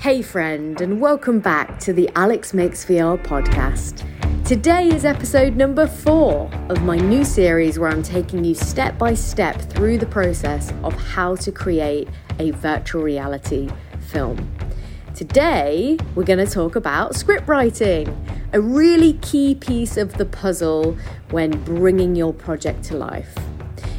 Hey, friend, and welcome back to the Alex Makes VR podcast. Today is episode number four of my new series where I'm taking you step by step through the process of how to create a virtual reality film. Today, we're going to talk about script writing, a really key piece of the puzzle when bringing your project to life.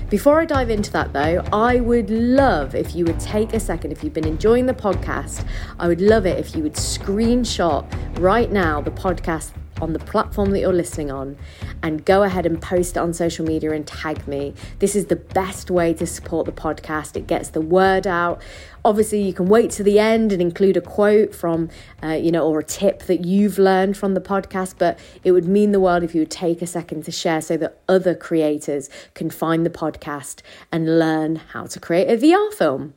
Before I dive into that, though, I would love if you would take a second, if you've been enjoying the podcast, I would love it if you would screenshot right now the podcast on the platform that you're listening on and go ahead and post it on social media and tag me. This is the best way to support the podcast. It gets the word out. Obviously, you can wait to the end and include a quote from, uh, you know, or a tip that you've learned from the podcast, but it would mean the world if you would take a second to share so that other creators can find the podcast and learn how to create a VR film.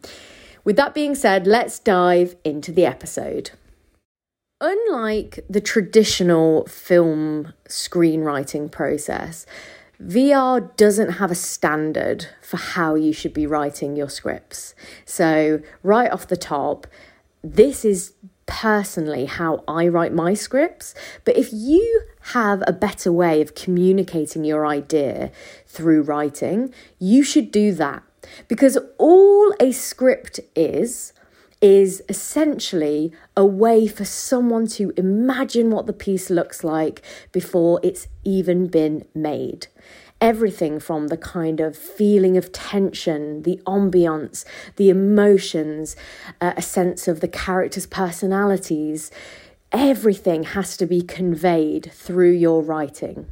With that being said, let's dive into the episode unlike the traditional film screenwriting process, VR doesn't have a standard for how you should be writing your scripts. So, right off the top, this is personally how I write my scripts. But if you have a better way of communicating your idea through writing, you should do that. Because all a script is, is essentially a way for someone to imagine what the piece looks like before it's even been made. Everything from the kind of feeling of tension, the ambiance, the emotions, uh, a sense of the characters' personalities, everything has to be conveyed through your writing.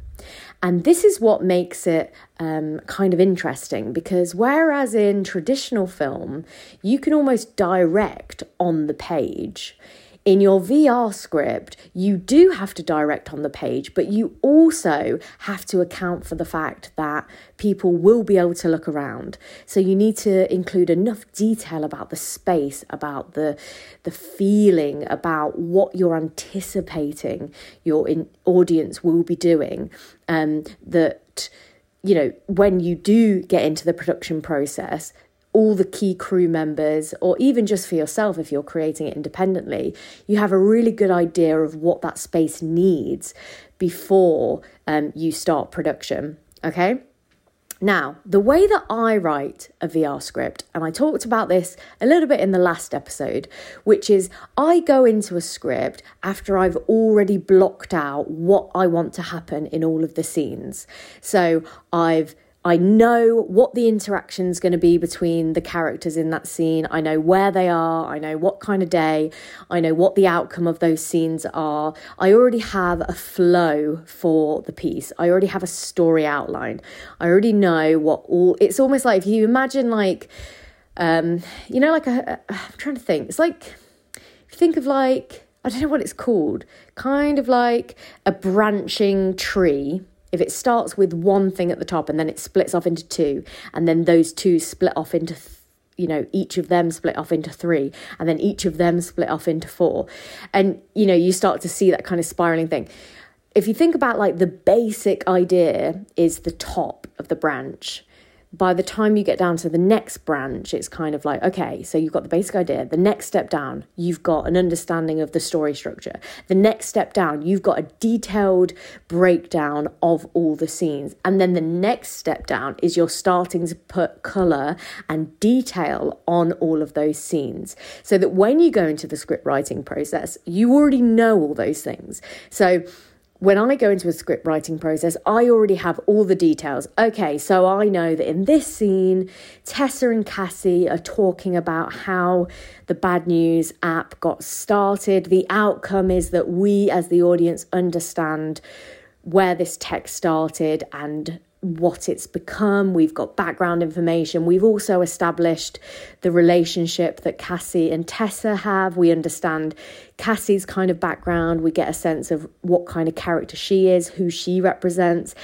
And this is what makes it um, kind of interesting because whereas in traditional film, you can almost direct on the page, in your VR script, you do have to direct on the page, but you also have to account for the fact that people will be able to look around. So you need to include enough detail about the space, about the the feeling, about what you're anticipating your in, audience will be doing. Um, that you know when you do get into the production process all the key crew members, or even just for yourself if you're creating it independently, you have a really good idea of what that space needs before um, you start production. Okay. Now, the way that I write a VR script, and I talked about this a little bit in the last episode, which is I go into a script after I've already blocked out what I want to happen in all of the scenes. So I've I know what the interaction is going to be between the characters in that scene. I know where they are. I know what kind of day. I know what the outcome of those scenes are. I already have a flow for the piece. I already have a story outline. I already know what all. It's almost like if you imagine like, um, you know, like a. a I'm trying to think. It's like if you think of like I don't know what it's called. Kind of like a branching tree if it starts with one thing at the top and then it splits off into two, and then those two split off into, th- you know, each of them split off into three, and then each of them split off into four, and you know, you start to see that kind of spiraling thing. If you think about like the basic idea is the top of the branch, by the time you get down to the next branch, it's kind of like, okay, so you've got the basic idea. The next step down, you've got an understanding of the story structure. The next step down, you've got a detailed breakdown of all the scenes. And then the next step down is you're starting to put color and detail on all of those scenes so that when you go into the script writing process, you already know all those things. So, when I go into a script writing process, I already have all the details. Okay, so I know that in this scene, Tessa and Cassie are talking about how the bad news app got started. The outcome is that we, as the audience, understand where this tech started and what it's become. We've got background information. We've also established the relationship that Cassie and Tessa have. We understand Cassie's kind of background. We get a sense of what kind of character she is, who she represents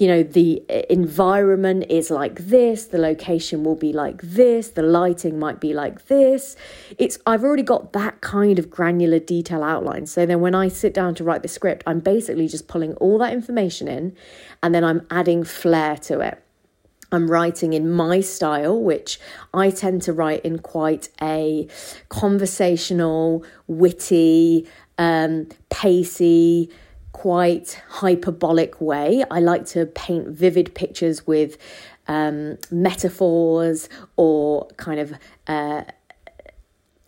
you know, the environment is like this, the location will be like this, the lighting might be like this. It's I've already got that kind of granular detail outline. So then when I sit down to write the script, I'm basically just pulling all that information in and then I'm adding flair to it. I'm writing in my style, which I tend to write in quite a conversational, witty, um, pacey, quite hyperbolic way. I like to paint vivid pictures with um, metaphors or kind of uh,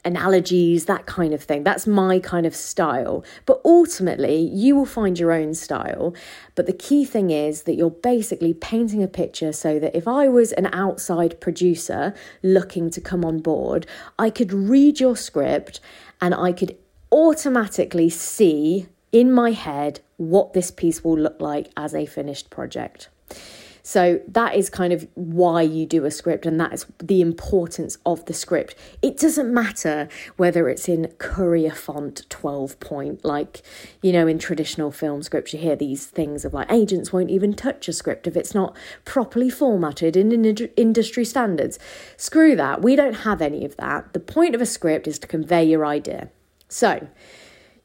analogies, that kind of thing. That's my kind of style. But ultimately, you will find your own style. But the key thing is that you're basically painting a picture so that if I was an outside producer looking to come on board, I could read your script and I could automatically see in my head what this piece will look like as a finished project. So that is kind of why you do a script, and that is the importance of the script. It doesn't matter whether it's in Courier font 12 point, like, you know, in traditional film scripts, you hear these things of like agents won't even touch a script if it's not properly formatted in, in industry standards. Screw that. We don't have any of that. The point of a script is to convey your idea. So,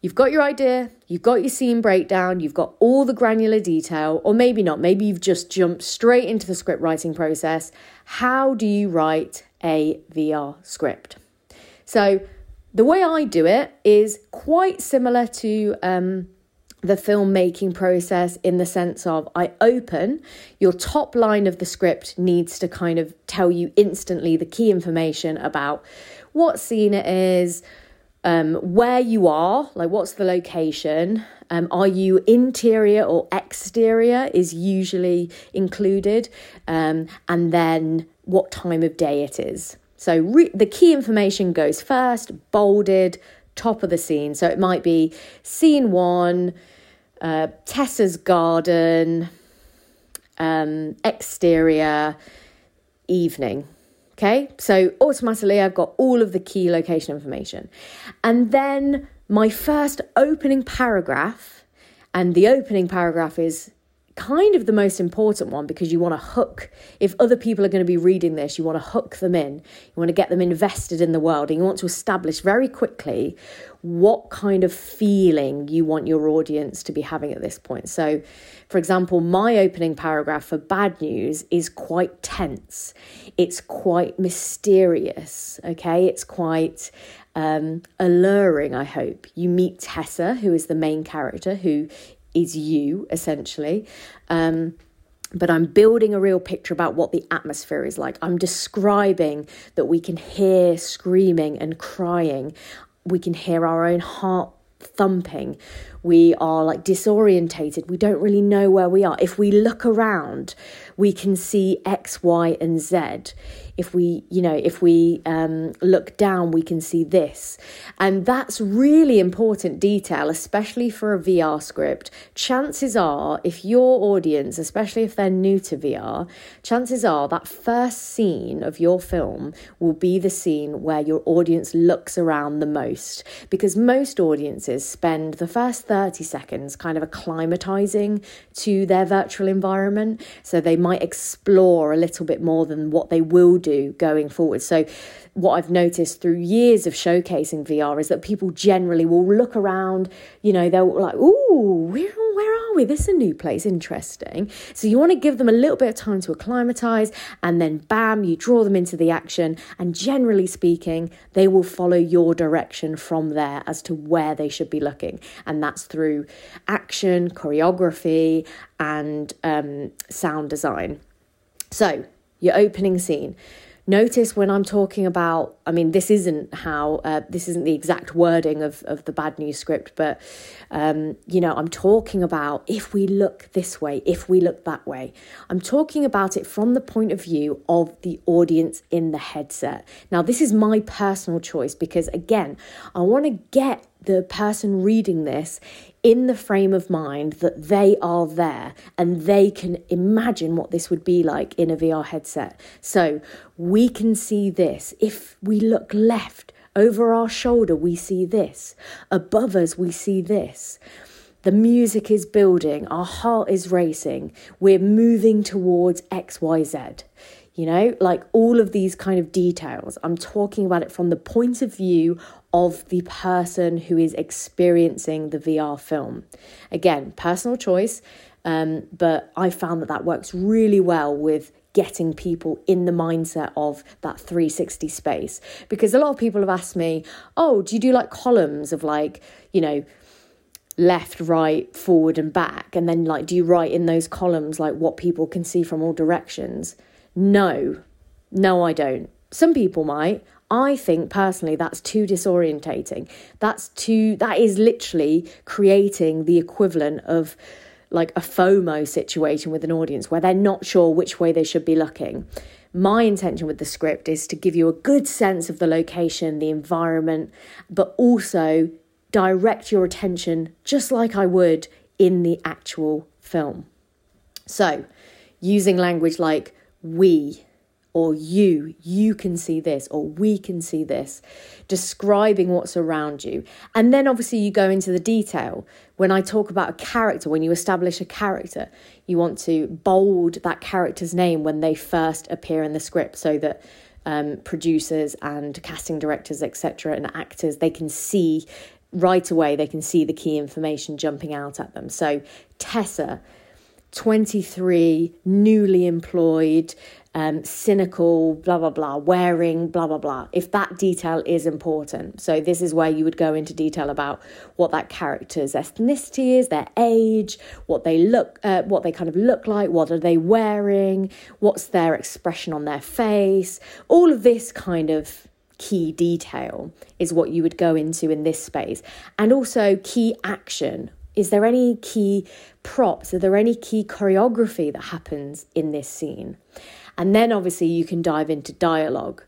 You've got your idea, you've got your scene breakdown, you've got all the granular detail, or maybe not, maybe you've just jumped straight into the script writing process. How do you write a VR script? So, the way I do it is quite similar to um, the filmmaking process in the sense of I open, your top line of the script needs to kind of tell you instantly the key information about what scene it is um, where you are, like what's the location. Um, are you interior or exterior is usually included, um, and then what time of day it is. So re- the key information goes first, bolded, top of the scene. So it might be scene one, uh, Tessa's garden, um, exterior, evening. Okay, so automatically I've got all of the key location information. And then my first opening paragraph, and the opening paragraph is kind of the most important one because you want to hook, if other people are going to be reading this, you want to hook them in. You want to get them invested in the world and you want to establish very quickly what kind of feeling you want your audience to be having at this point. So, for example, my opening paragraph for Bad News is quite tense, it's quite mysterious, okay? It's quite um, alluring, I hope. You meet Tessa, who is the main character, who is you essentially. Um, but I'm building a real picture about what the atmosphere is like. I'm describing that we can hear screaming and crying. We can hear our own heart thumping. We are like disorientated. We don't really know where we are. If we look around, we can see X, Y, and Z if we you know if we um, look down we can see this and that's really important detail especially for a vr script chances are if your audience especially if they're new to vr chances are that first scene of your film will be the scene where your audience looks around the most because most audiences spend the first 30 seconds kind of acclimatizing to their virtual environment so they might explore a little bit more than what they will do going forward. So, what I've noticed through years of showcasing VR is that people generally will look around, you know, they'll like, ooh, where, where are we? This is a new place, interesting. So, you want to give them a little bit of time to acclimatize, and then bam, you draw them into the action. And generally speaking, they will follow your direction from there as to where they should be looking. And that's through action, choreography, and um, sound design. So, your opening scene. Notice when I'm talking about, I mean, this isn't how, uh, this isn't the exact wording of, of the bad news script, but, um, you know, I'm talking about if we look this way, if we look that way. I'm talking about it from the point of view of the audience in the headset. Now, this is my personal choice because, again, I want to get the person reading this in the frame of mind that they are there and they can imagine what this would be like in a VR headset. So we can see this. If we look left, over our shoulder, we see this. Above us, we see this. The music is building, our heart is racing, we're moving towards XYZ you know, like all of these kind of details. I'm talking about it from the point of view of the person who is experiencing the VR film. Again, personal choice, um, but I found that that works really well with getting people in the mindset of that 360 space. Because a lot of people have asked me, oh, do you do like columns of like, you know, left, right, forward, and back? And then, like, do you write in those columns like what people can see from all directions? No, no, I don't. Some people might. I think personally that's too disorientating. That's too, that is literally creating the equivalent of like a FOMO situation with an audience where they're not sure which way they should be looking. My intention with the script is to give you a good sense of the location, the environment, but also direct your attention just like I would in the actual film. So, using language like we, or you, you can see this, or we can see this, describing what's around you. And then obviously you go into the detail. When I talk about a character, when you establish a character, you want to bold that character's name when they first appear in the script so that um, producers and casting directors, etc., and actors, they can see right away, they can see the key information jumping out at them. So, Tessa, 23, newly employed, um, cynical, blah, blah, blah, wearing, blah, blah, blah, if that detail is important. So, this is where you would go into detail about what that character's ethnicity is, their age, what they look, uh, what they kind of look like, what are they wearing, what's their expression on their face, all of this kind of key detail is what you would go into in this space. And also key action. Is there any key props? Are there any key choreography that happens in this scene? And then obviously you can dive into dialogue.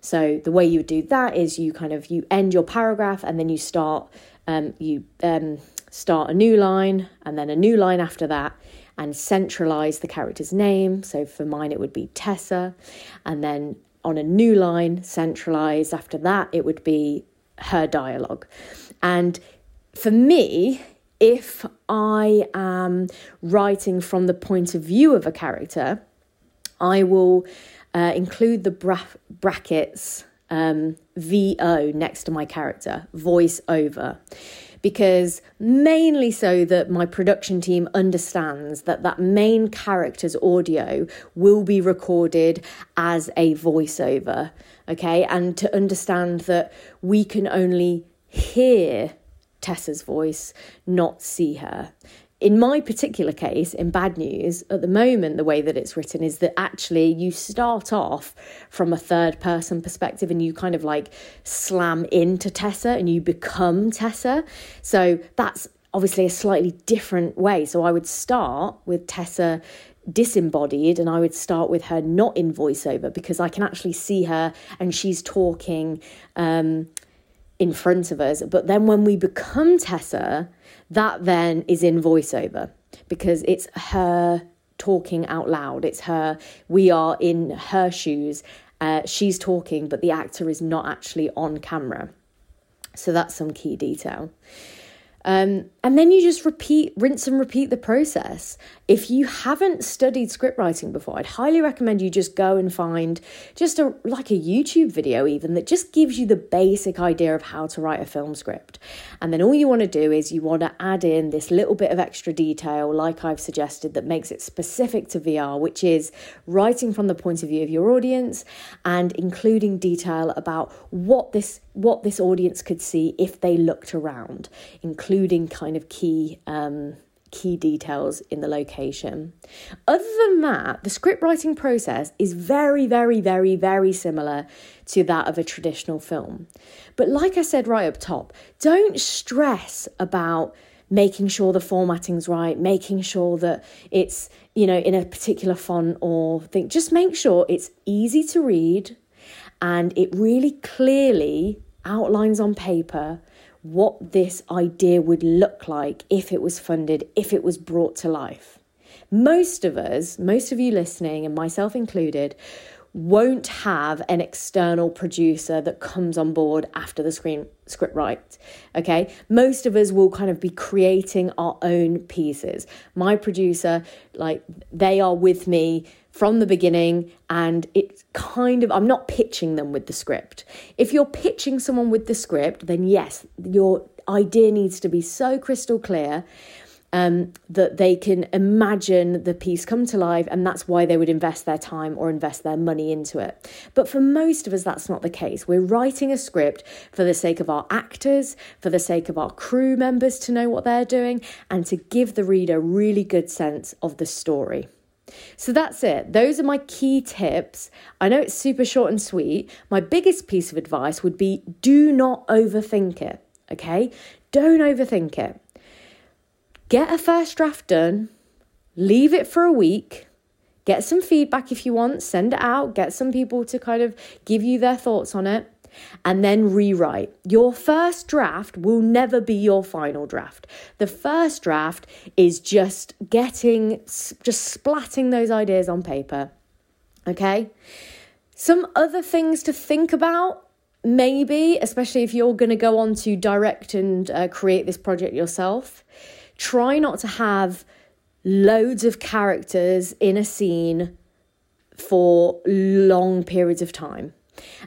So the way you would do that is you kind of you end your paragraph and then you start um, you um, start a new line and then a new line after that and centralize the character's name. So for mine it would be Tessa, and then on a new line centralize after that it would be her dialogue. And for me, if I am writing from the point of view of a character, I will uh, include the bra- brackets um, VO next to my character, voice over, because mainly so that my production team understands that that main character's audio will be recorded as a voiceover, okay, and to understand that we can only hear Tessa's voice, not see her in my particular case, in bad news, at the moment, the way that it's written is that actually you start off from a third person perspective and you kind of like slam into Tessa and you become Tessa. So that's obviously a slightly different way. So I would start with Tessa disembodied and I would start with her not in voiceover because I can actually see her and she's talking um, in front of us. But then when we become Tessa, that then is in voiceover because it's her talking out loud. It's her, we are in her shoes. Uh, she's talking, but the actor is not actually on camera. So that's some key detail. Um, and then you just repeat, rinse and repeat the process. If you haven't studied script writing before, I'd highly recommend you just go and find just a like a YouTube video even that just gives you the basic idea of how to write a film script. And then all you want to do is you want to add in this little bit of extra detail like I've suggested that makes it specific to VR, which is writing from the point of view of your audience and including detail about what this what this audience could see if they looked around, including kind key um, key details in the location. Other than that, the script writing process is very, very, very, very similar to that of a traditional film. But like I said right up top, don't stress about making sure the formatting's right, making sure that it's, you know, in a particular font or thing. Just make sure it's easy to read and it really clearly outlines on paper what this idea would look like if it was funded, if it was brought to life. Most of us, most of you listening, and myself included, won't have an external producer that comes on board after the screen script write okay most of us will kind of be creating our own pieces my producer like they are with me from the beginning and it's kind of I'm not pitching them with the script. If you're pitching someone with the script, then yes, your idea needs to be so crystal clear um, that they can imagine the piece come to life, and that's why they would invest their time or invest their money into it. But for most of us, that's not the case. We're writing a script for the sake of our actors, for the sake of our crew members to know what they're doing, and to give the reader a really good sense of the story. So that's it. Those are my key tips. I know it's super short and sweet. My biggest piece of advice would be do not overthink it, okay? Don't overthink it. Get a first draft done, leave it for a week, get some feedback if you want, send it out, get some people to kind of give you their thoughts on it and then rewrite. Your first draft will never be your final draft. The first draft is just getting, just splatting those ideas on paper. Okay? Some other things to think about maybe, especially if you're going to go on to direct and uh, create this project yourself, try not to have loads of characters in a scene for long periods of time.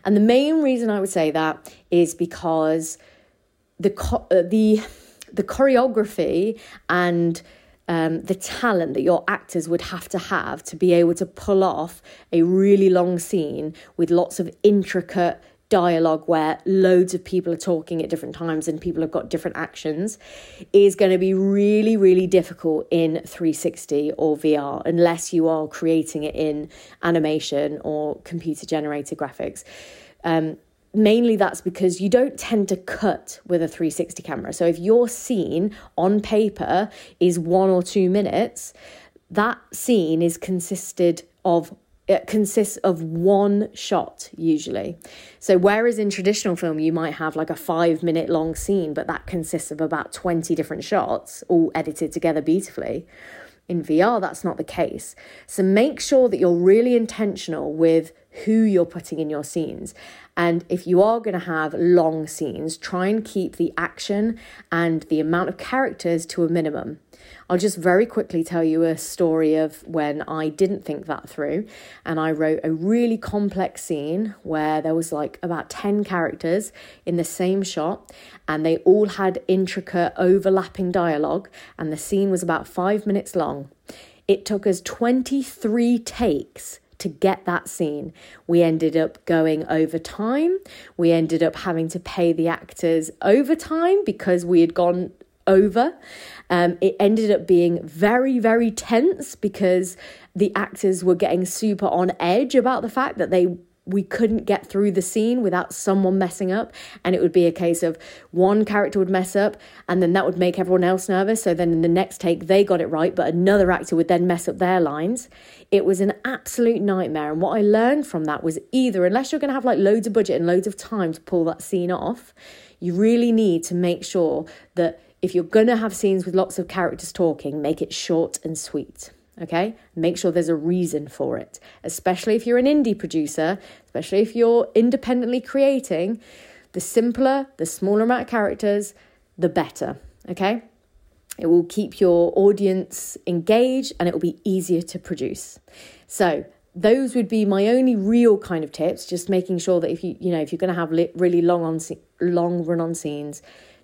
And the main reason I would say that is because the uh, the the choreography and um, the talent that your actors would have to have to be able to pull off a really long scene with lots of intricate dialogue where loads of people are talking at different times and people have got different actions is going to be really, really difficult in 360 or VR unless you are creating it in animation or computer generated graphics. Um, mainly that's because you don't tend to cut with a 360 camera. So if your scene on paper is one or two minutes, that scene is consisted of it consists of one shot usually. So, whereas in traditional film, you might have like a five minute long scene, but that consists of about 20 different shots, all edited together beautifully. In VR, that's not the case. So, make sure that you're really intentional with who you're putting in your scenes. And if you are going to have long scenes, try and keep the action and the amount of characters to a minimum. I'll just very quickly tell you a story of when I didn't think that through and I wrote a really complex scene where there was like about 10 characters in the same shot and they all had intricate overlapping dialogue and the scene was about 5 minutes long. It took us 23 takes to get that scene. We ended up going over time. We ended up having to pay the actors overtime because we had gone over. Um, it ended up being very, very tense because the actors were getting super on edge about the fact that they we couldn't get through the scene without someone messing up. And it would be a case of one character would mess up and then that would make everyone else nervous. So then in the next take they got it right but another actor would then mess up their lines. It was an absolute nightmare. And what i learned from that was either unless you're going to have like loads of budget and loads of time to pull that scene off you really need to make sure that if you're going to have scenes with lots of characters talking, make it short and sweet. Okay, make sure there's a reason for it, especially if you're an indie producer, especially if you're independently creating. The simpler, the smaller amount of characters, the better. Okay, it will keep your audience engaged and it will be easier to produce. So, those would be my only real kind of tips just making sure that if you you know if you're going to have really long on long run on scenes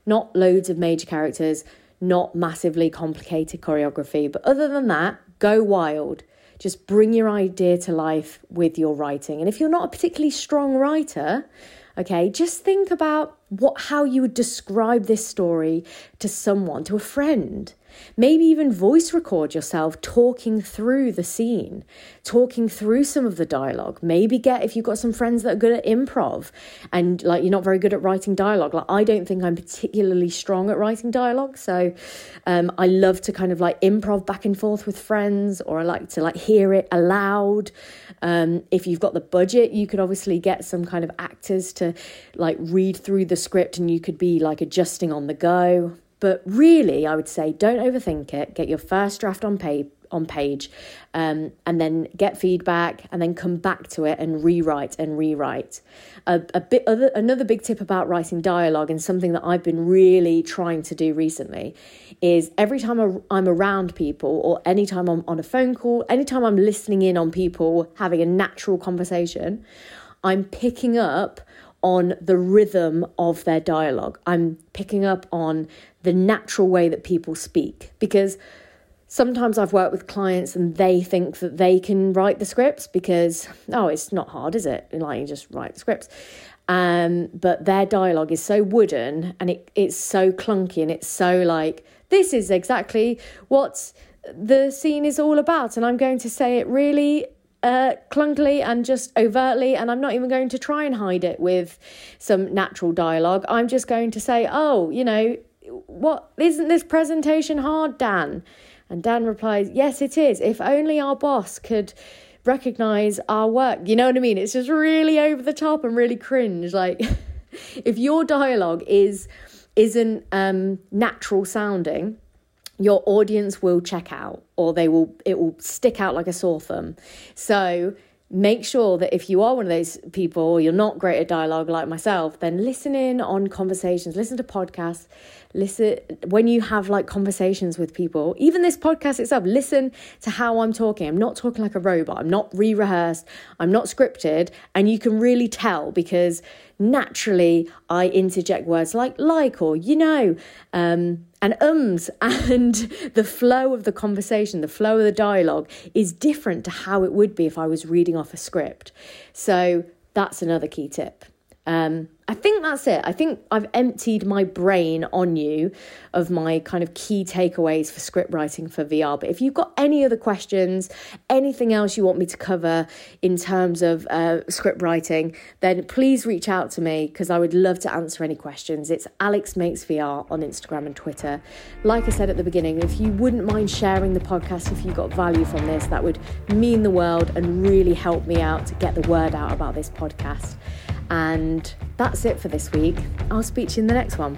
not loads of major characters, not massively complicated choreography. But other than that, go wild. Just bring your idea to life with your writing. And if you're not a particularly strong writer, okay, just think about what how you would describe this story to someone, to a friend. Maybe even voice record yourself talking through the scene, talking through some of the dialogue. Maybe get, if you've got some friends that are good at improv and like you're not very good at writing dialogue, like I don't think I'm particularly strong at writing dialogue. So um, I love to kind of like improv back and forth with friends or I like to like hear it aloud. Um, if you've got the budget, you could obviously get some kind of actors to like read through the script and you could be like adjusting on the go. But really, I would say don't overthink it. Get your first draft on page on page um, and then get feedback and then come back to it and rewrite and rewrite a, a bit other another big tip about writing dialogue and something that i've been really trying to do recently is every time i'm around people or anytime i'm on a phone call anytime i'm listening in on people having a natural conversation i'm picking up on the rhythm of their dialogue. I'm picking up on the natural way that people speak because sometimes I've worked with clients and they think that they can write the scripts because, oh, it's not hard, is it? Like, you just write the scripts. Um, but their dialogue is so wooden and it, it's so clunky and it's so like, this is exactly what the scene is all about. And I'm going to say it really uh, clunkily and just overtly, and I'm not even going to try and hide it with some natural dialogue. I'm just going to say, oh, you know, what isn't this presentation hard, Dan? And Dan replies, Yes, it is. If only our boss could recognize our work. You know what I mean? It's just really over the top and really cringe. Like, if your dialogue is isn't um, natural sounding, your audience will check out or they will it will stick out like a sore thumb. So make sure that if you are one of those people, or you're not great at dialogue like myself, then listen in on conversations, listen to podcasts, listen when you have like conversations with people, even this podcast itself, listen to how I'm talking. I'm not talking like a robot, I'm not re rehearsed, I'm not scripted, and you can really tell because naturally I interject words like like or you know. Um, and ums and the flow of the conversation, the flow of the dialogue is different to how it would be if I was reading off a script. So that's another key tip. Um, I think that's it. I think I've emptied my brain on you of my kind of key takeaways for script writing for VR. But if you've got any other questions, anything else you want me to cover in terms of uh, script writing, then please reach out to me because I would love to answer any questions. It's Alex Makes VR on Instagram and Twitter. Like I said at the beginning, if you wouldn't mind sharing the podcast if you got value from this, that would mean the world and really help me out to get the word out about this podcast. And that's it for this week. I'll speak to you in the next one.